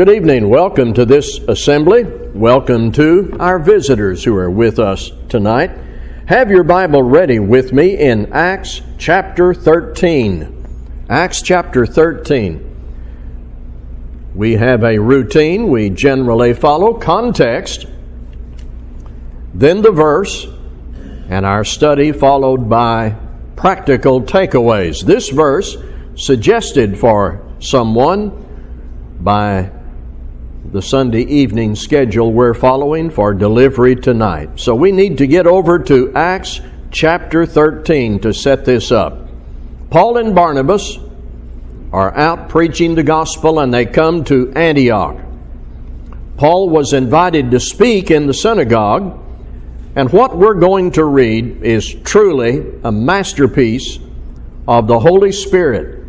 Good evening. Welcome to this assembly. Welcome to our visitors who are with us tonight. Have your Bible ready with me in Acts chapter 13. Acts chapter 13. We have a routine we generally follow context, then the verse, and our study followed by practical takeaways. This verse, suggested for someone by the Sunday evening schedule we're following for delivery tonight. So we need to get over to Acts chapter 13 to set this up. Paul and Barnabas are out preaching the gospel and they come to Antioch. Paul was invited to speak in the synagogue, and what we're going to read is truly a masterpiece of the Holy Spirit.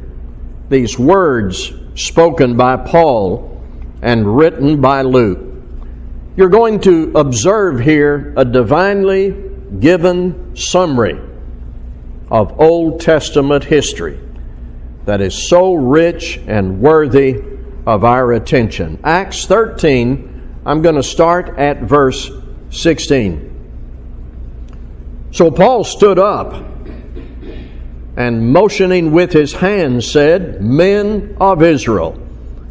These words spoken by Paul and written by Luke. You're going to observe here a divinely given summary of Old Testament history that is so rich and worthy of our attention. Acts 13, I'm going to start at verse 16. So Paul stood up and motioning with his hand said, Men of Israel,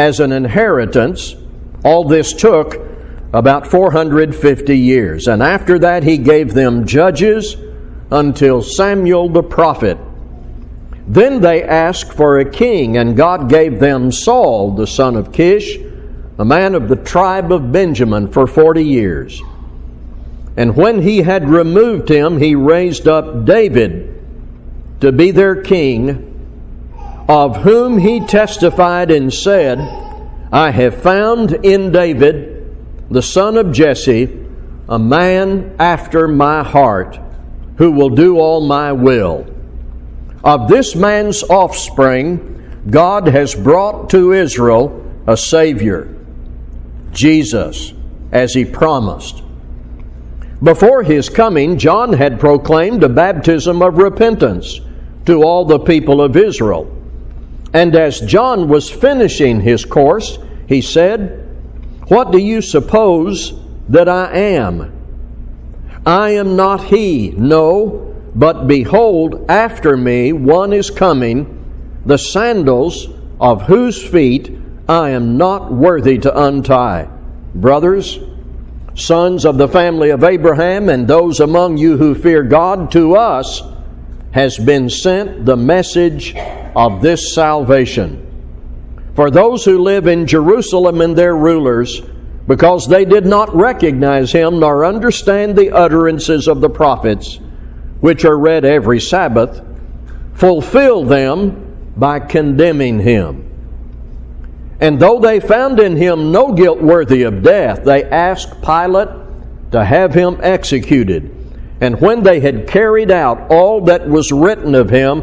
as an inheritance. All this took about 450 years. And after that, he gave them judges until Samuel the prophet. Then they asked for a king, and God gave them Saul, the son of Kish, a man of the tribe of Benjamin, for forty years. And when he had removed him, he raised up David to be their king, of whom he testified and said, I have found in David, the son of Jesse, a man after my heart who will do all my will. Of this man's offspring, God has brought to Israel a Savior, Jesus, as he promised. Before his coming, John had proclaimed a baptism of repentance to all the people of Israel. And as John was finishing his course, he said, What do you suppose that I am? I am not he, no, but behold, after me one is coming, the sandals of whose feet I am not worthy to untie. Brothers, sons of the family of Abraham, and those among you who fear God, to us has been sent the message of this salvation. For those who live in Jerusalem and their rulers, because they did not recognize him nor understand the utterances of the prophets, which are read every Sabbath, fulfill them by condemning him. And though they found in him no guilt worthy of death, they asked Pilate to have him executed. And when they had carried out all that was written of him,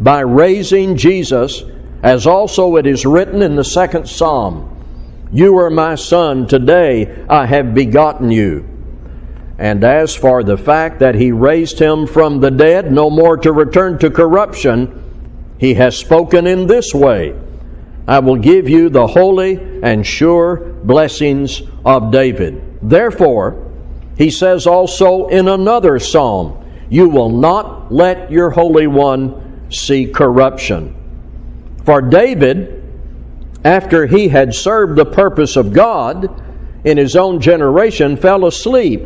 by raising Jesus, as also it is written in the second psalm. You are my son, today I have begotten you. And as for the fact that he raised him from the dead, no more to return to corruption, he has spoken in this way I will give you the holy and sure blessings of David. Therefore, he says also in another psalm, You will not let your Holy One see corruption. For David after he had served the purpose of God in his own generation, fell asleep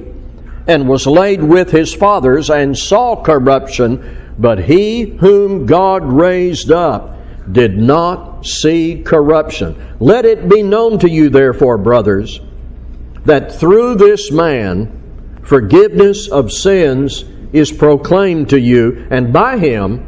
and was laid with his fathers and saw corruption. But he whom God raised up did not see corruption. Let it be known to you, therefore, brothers, that through this man forgiveness of sins is proclaimed to you, and by him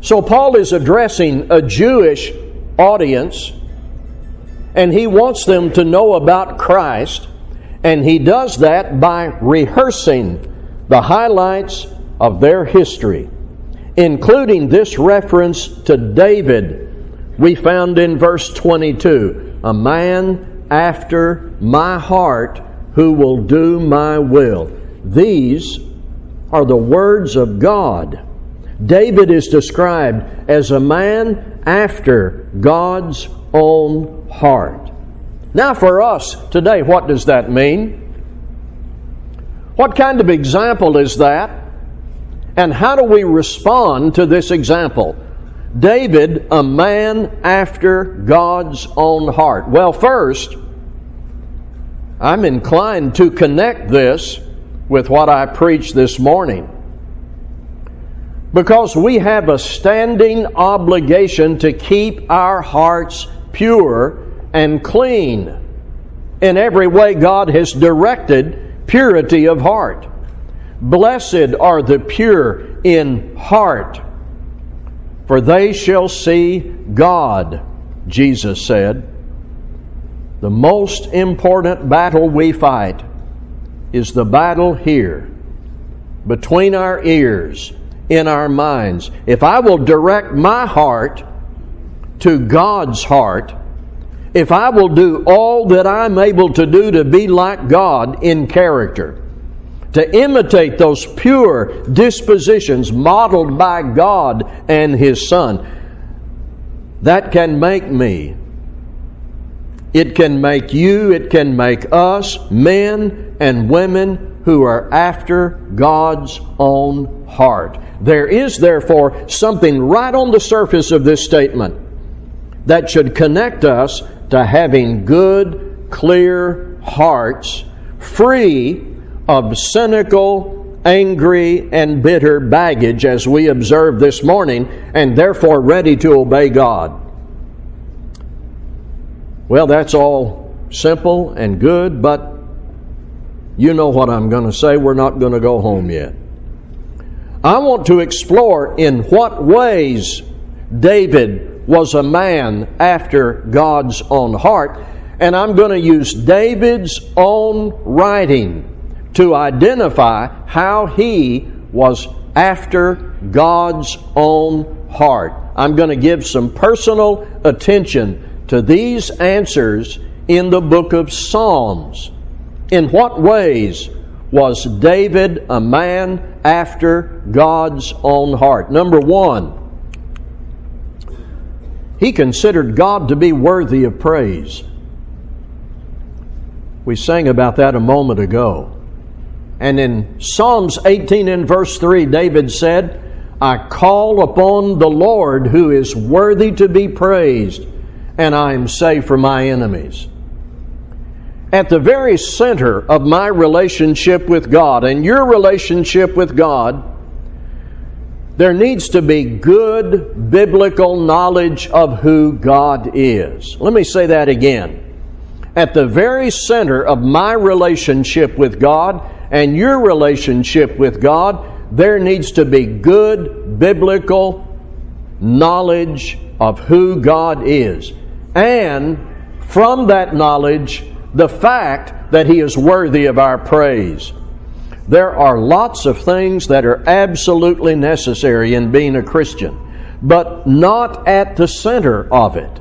So, Paul is addressing a Jewish audience, and he wants them to know about Christ, and he does that by rehearsing the highlights of their history, including this reference to David we found in verse 22 a man after my heart who will do my will. These are the words of God. David is described as a man after God's own heart. Now, for us today, what does that mean? What kind of example is that? And how do we respond to this example? David, a man after God's own heart. Well, first, I'm inclined to connect this with what I preached this morning because we have a standing obligation to keep our hearts pure and clean in every way God has directed purity of heart. Blessed are the pure in heart, for they shall see God, Jesus said. The most important battle we fight is the battle here between our ears in our minds. If I will direct my heart to God's heart, if I will do all that I'm able to do to be like God in character, to imitate those pure dispositions modeled by God and His Son, that can make me. It can make you, it can make us, men and women who are after God's own heart. There is, therefore, something right on the surface of this statement that should connect us to having good, clear hearts, free of cynical, angry, and bitter baggage, as we observed this morning, and therefore ready to obey God. Well, that's all simple and good, but you know what I'm going to say. We're not going to go home yet. I want to explore in what ways David was a man after God's own heart, and I'm going to use David's own writing to identify how he was after God's own heart. I'm going to give some personal attention to these answers in the book of Psalms. In what ways was David a man after God's own heart? Number one, he considered God to be worthy of praise. We sang about that a moment ago. And in Psalms 18 and verse 3, David said, I call upon the Lord who is worthy to be praised, and I am safe from my enemies at the very center of my relationship with God and your relationship with God, there needs to be good biblical knowledge of who God is. Let me say that again. At the very center of my relationship with God and your relationship with God, there needs to be good biblical knowledge of who God is. And from that knowledge, the fact that He is worthy of our praise. There are lots of things that are absolutely necessary in being a Christian, but not at the center of it.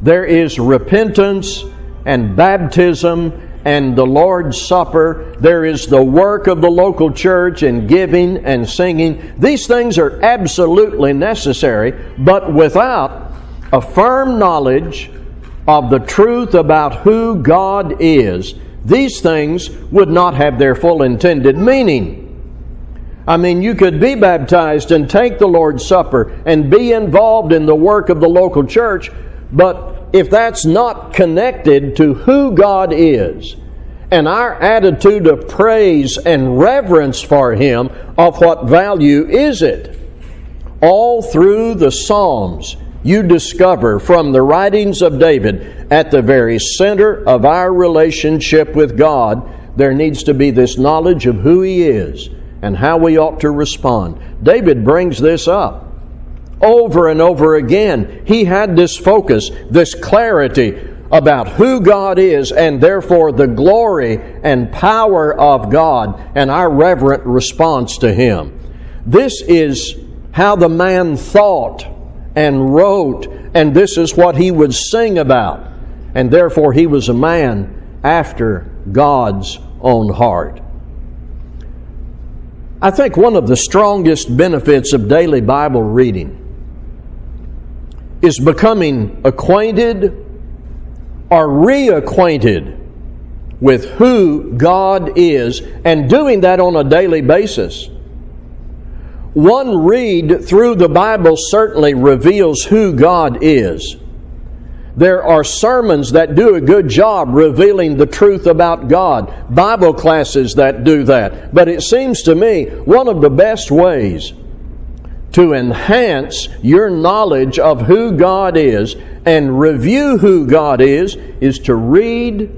There is repentance and baptism and the Lord's Supper. There is the work of the local church and giving and singing. These things are absolutely necessary, but without a firm knowledge of the truth about who God is, these things would not have their full intended meaning. I mean, you could be baptized and take the Lord's Supper and be involved in the work of the local church, but if that's not connected to who God is and our attitude of praise and reverence for Him, of what value is it? All through the Psalms, you discover from the writings of David at the very center of our relationship with God, there needs to be this knowledge of who He is and how we ought to respond. David brings this up over and over again. He had this focus, this clarity about who God is and therefore the glory and power of God and our reverent response to Him. This is how the man thought and wrote, and this is what he would sing about. And therefore, he was a man after God's own heart. I think one of the strongest benefits of daily Bible reading is becoming acquainted or reacquainted with who God is and doing that on a daily basis. One read through the Bible certainly reveals who God is. There are sermons that do a good job revealing the truth about God, Bible classes that do that. But it seems to me one of the best ways to enhance your knowledge of who God is and review who God is, is to read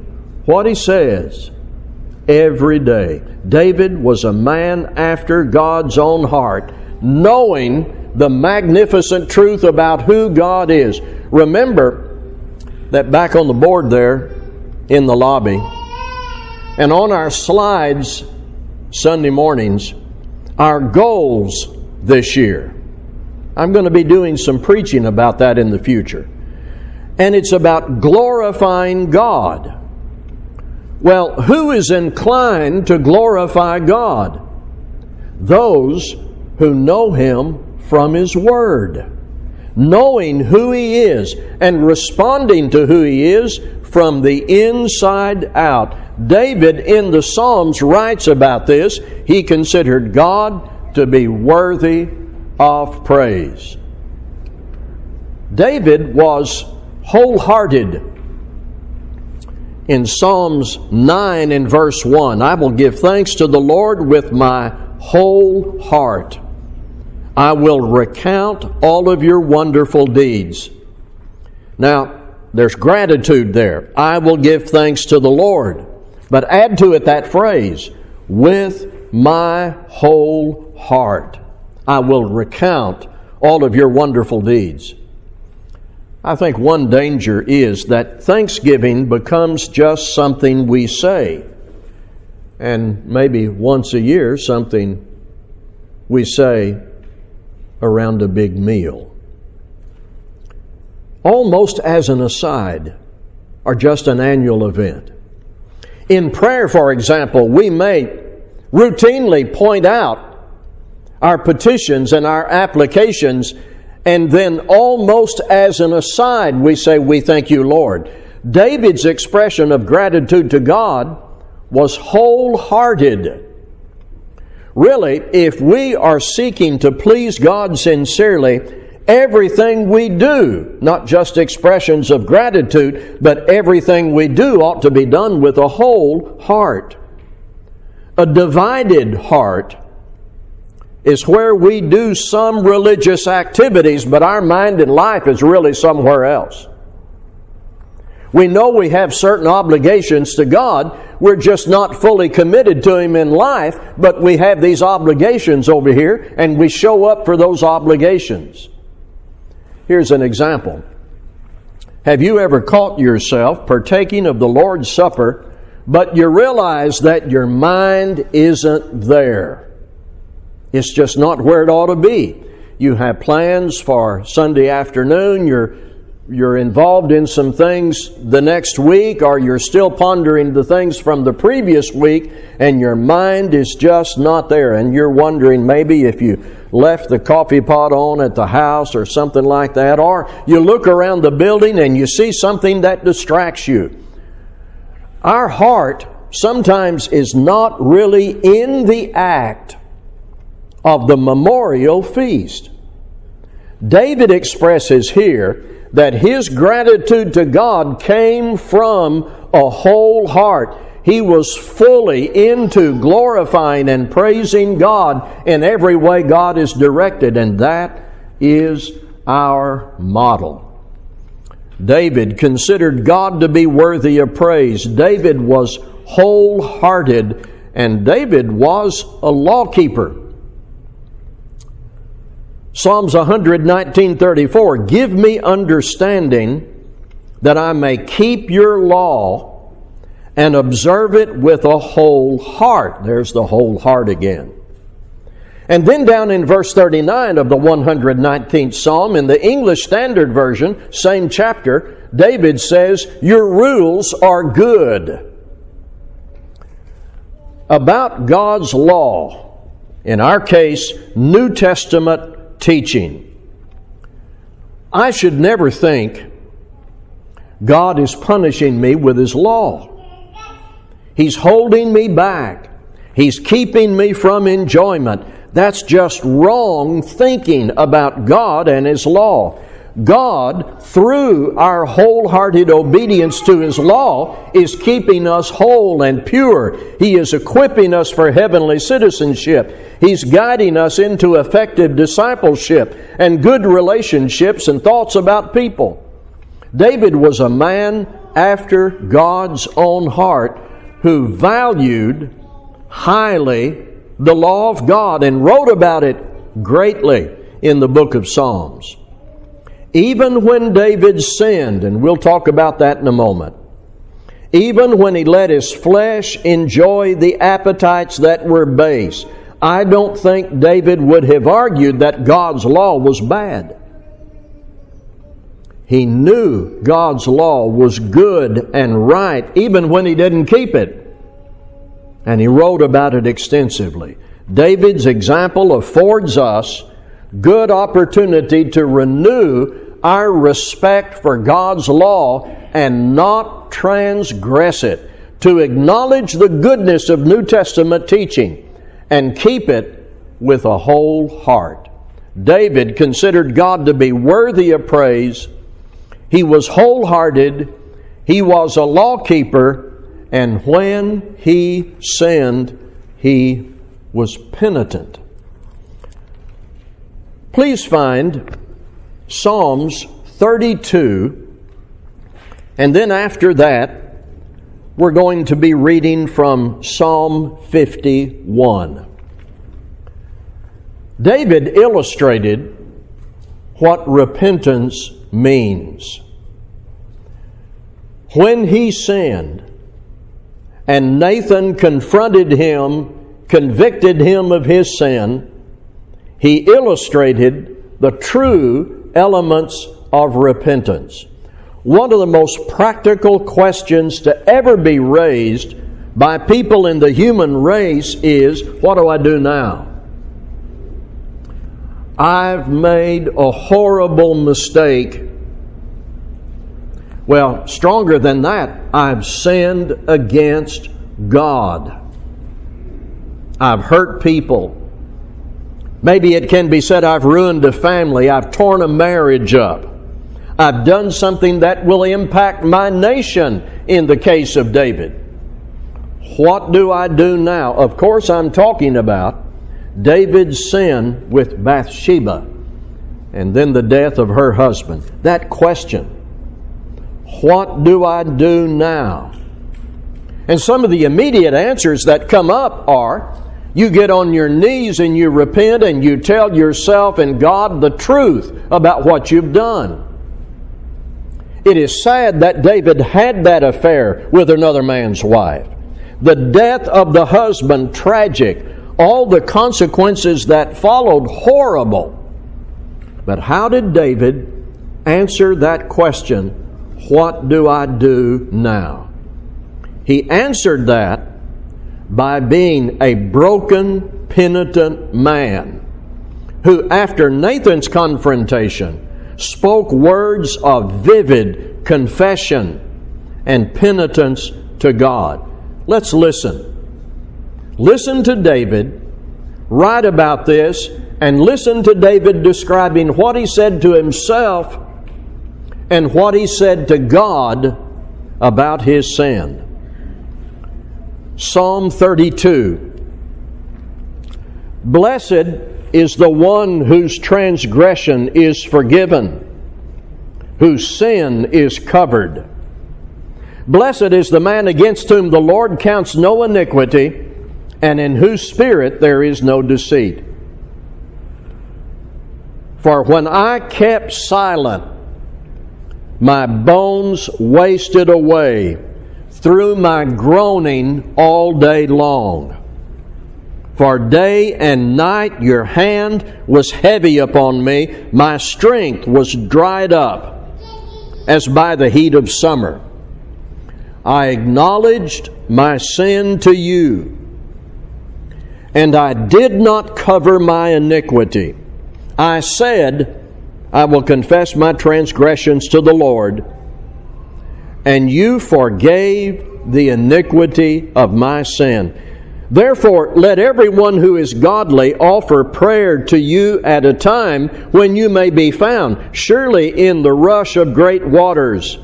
what He says every day. David was a man after God's own heart, knowing the magnificent truth about who God is. Remember that back on the board there in the lobby, and on our slides Sunday mornings, our goals this year. I'm going to be doing some preaching about that in the future. And it's about glorifying God. Well, who is inclined to glorify God? Those who know Him from His Word. Knowing who He is and responding to who He is from the inside out. David in the Psalms writes about this. He considered God to be worthy of praise. David was wholehearted. In Psalms 9 and verse 1, I will give thanks to the Lord with my whole heart. I will recount all of your wonderful deeds. Now, there's gratitude there. I will give thanks to the Lord. But add to it that phrase, with my whole heart. I will recount all of your wonderful deeds. I think one danger is that Thanksgiving becomes just something we say, and maybe once a year, something we say around a big meal. Almost as an aside, or just an annual event. In prayer, for example, we may routinely point out our petitions and our applications, and then almost as an aside, we say, We thank you, Lord. David's expression of gratitude to God was wholehearted. Really, if we are seeking to please God sincerely, everything we do, not just expressions of gratitude, but everything we do ought to be done with a whole heart. A divided heart is where we do some religious activities, but our mind and life is really somewhere else. We know we have certain obligations to God. We're just not fully committed to Him in life, but we have these obligations over here, and we show up for those obligations. Here's an example. Have you ever caught yourself partaking of the Lord's Supper but you realize that your mind isn't there. It's just not where it ought to be. You have plans for Sunday afternoon, you're you're involved in some things the next week, or you're still pondering the things from the previous week, and your mind is just not there, and you're wondering maybe if you left the coffee pot on at the house or something like that, or you look around the building and you see something that distracts you. Our heart sometimes is not really in the act of the memorial feast. David expresses here that his gratitude to God came from a whole heart. He was fully into glorifying and praising God in every way God is directed, and that is our model. David considered God to be worthy of praise. David was wholehearted, and David was a lawkeeper. Psalms 119:34 Give me understanding that I may keep your law and observe it with a whole heart. There's the whole heart again. And then down in verse 39 of the 119th Psalm, in the English Standard Version, same chapter, David says, Your rules are good. About God's law, in our case, New Testament teaching. I should never think God is punishing me with His law. He's holding me back. He's keeping me from enjoyment. That's just wrong thinking about God and His law. God, through our wholehearted obedience to His law, is keeping us whole and pure. He is equipping us for heavenly citizenship. He's guiding us into effective discipleship and good relationships and thoughts about people. David was a man after God's own heart who valued highly the law of God and wrote about it greatly in the book of Psalms. Even when David sinned, and we'll talk about that in a moment, even when he let his flesh enjoy the appetites that were base, I don't think David would have argued that God's law was bad. He knew God's law was good and right, even when he didn't keep it. And he wrote about it extensively. David's example affords us good opportunity to renew our respect for God's law and not transgress it, to acknowledge the goodness of New Testament teaching and keep it with a whole heart. David considered God to be worthy of praise. He was wholehearted. He was a lawkeeper. And when he sinned, he was penitent. Please find Psalms 32, and then after that, we're going to be reading from Psalm 51. David illustrated what repentance means. When he sinned, and Nathan confronted him, convicted him of his sin, he illustrated the true elements of repentance. One of the most practical questions to ever be raised by people in the human race is what do I do now? I've made a horrible mistake. Well, stronger than that, I've sinned against God. I've hurt people. Maybe it can be said, I've ruined a family, I've torn a marriage up, I've done something that will impact my nation in the case of David. What do I do now? Of course, I'm talking about David's sin with Bathsheba and then the death of her husband. That question, what do I do now? And some of the immediate answers that come up are you get on your knees and you repent and you tell yourself and God the truth about what you've done. It is sad that David had that affair with another man's wife. The death of the husband, tragic. All the consequences that followed, horrible. But how did David answer that question what do I do now? He answered that by being a broken, penitent man who, after Nathan's confrontation, spoke words of vivid confession and penitence to God. Let's listen. Listen to David write about this and listen to David describing what he said to himself and what he said to God about his sin. Psalm 32 Blessed is the one whose transgression is forgiven, whose sin is covered. Blessed is the man against whom the Lord counts no iniquity, and in whose spirit there is no deceit. For when I kept silent, my bones wasted away through my groaning all day long. For day and night your hand was heavy upon me, my strength was dried up as by the heat of summer. I acknowledged my sin to you, and I did not cover my iniquity. I said, I will confess my transgressions to the Lord, and you forgave the iniquity of my sin. Therefore, let everyone who is godly offer prayer to you at a time when you may be found. Surely in the rush of great waters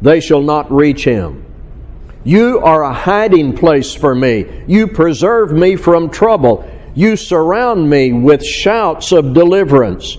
they shall not reach him. You are a hiding place for me. You preserve me from trouble. You surround me with shouts of deliverance.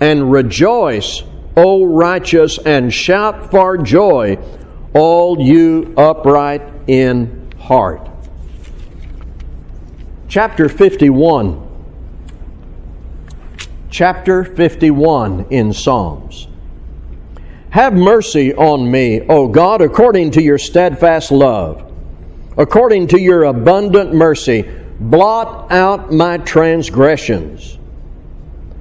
and rejoice, O righteous, and shout for joy, all you upright in heart. Chapter 51. Chapter 51 in Psalms. Have mercy on me, O God, according to your steadfast love. According to your abundant mercy, blot out my transgressions.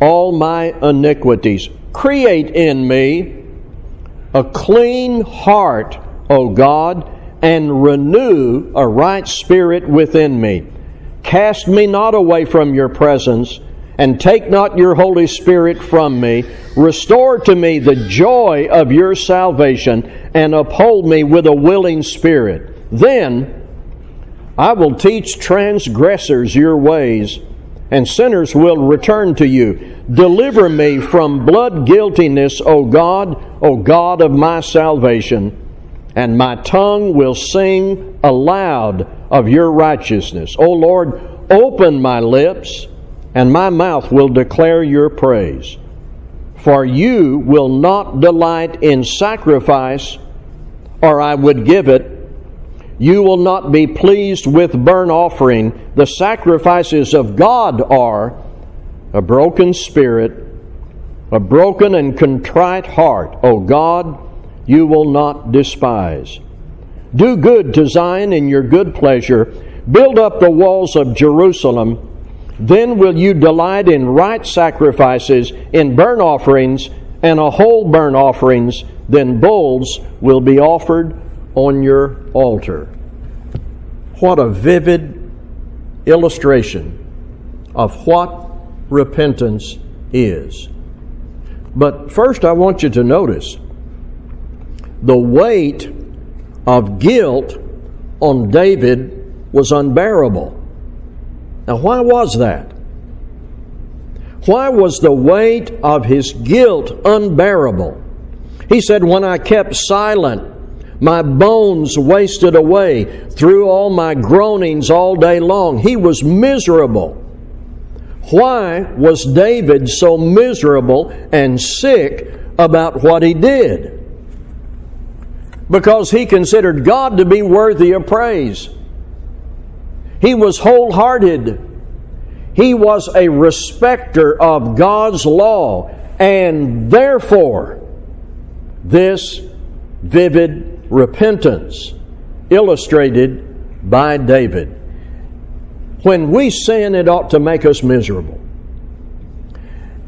all my iniquities. Create in me a clean heart, O God and renew a right spirit within me. Cast me not away from your presence, and take not your Holy Spirit from me. Restore to me the joy of your salvation, and uphold me with a willing spirit. Then I will teach transgressors your ways, and sinners will return to you. Deliver me from blood guiltiness, O God, O God of my salvation and my tongue will sing aloud of your righteousness. O Lord, open my lips, and my mouth will declare your praise. For you will not delight in sacrifice, or I would give it. You will not be pleased with burnt offering. The sacrifices of God are a broken spirit, a broken and contrite heart. O God, you will not despise. Do good to Zion in your good pleasure. Build up the walls of Jerusalem. Then will you delight in right sacrifices, in burnt offerings, and a whole burnt offerings. Then bulls will be offered on your altar. What a vivid illustration of what repentance is. But first, I want you to notice the weight of guilt on David was unbearable. Now, why was that? Why was the weight of his guilt unbearable? He said, When I kept silent, my bones wasted away through all my groanings all day long. He was miserable. Why was David so miserable and sick about what he did? because he considered God to be worthy of praise. He was wholehearted. He was a respecter of God's law, and therefore, this vivid repentance illustrated by David. When we sin, it ought to make us miserable.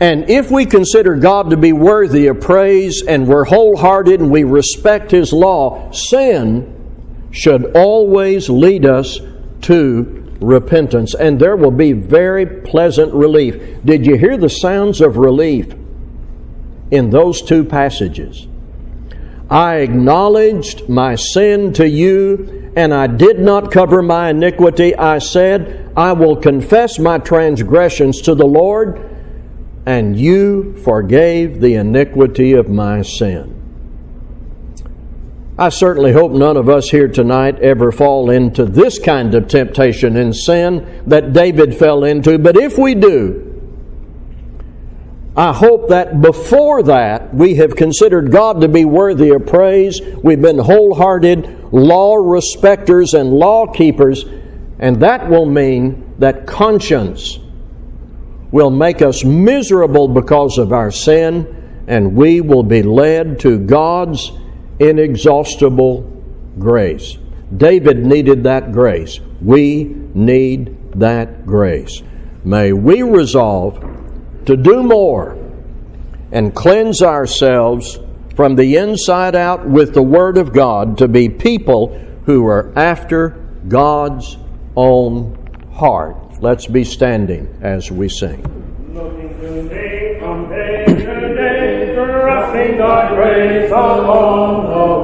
And if we consider God to be worthy of praise and we're wholehearted and we respect His law, sin should always lead us to repentance. And there will be very pleasant relief. Did you hear the sounds of relief in those two passages? I acknowledged my sin to you, and I did not cover my iniquity. I said, I will confess my transgressions to the Lord and you forgave the iniquity of my sin. I certainly hope none of us here tonight ever fall into this kind of temptation and sin that David fell into, but if we do, I hope that before that we have considered God to be worthy of praise. We've been wholehearted law respecters and law keepers, and that will mean that conscience will make us miserable because of our sin, and we will be led to God's inexhaustible grace. David needed that grace. We need that grace. May we resolve to do more and cleanse ourselves from the inside out with the Word of God to be people who are after God's own heart. Let's be standing as we sing. Looking from day to day, trusting grace alone.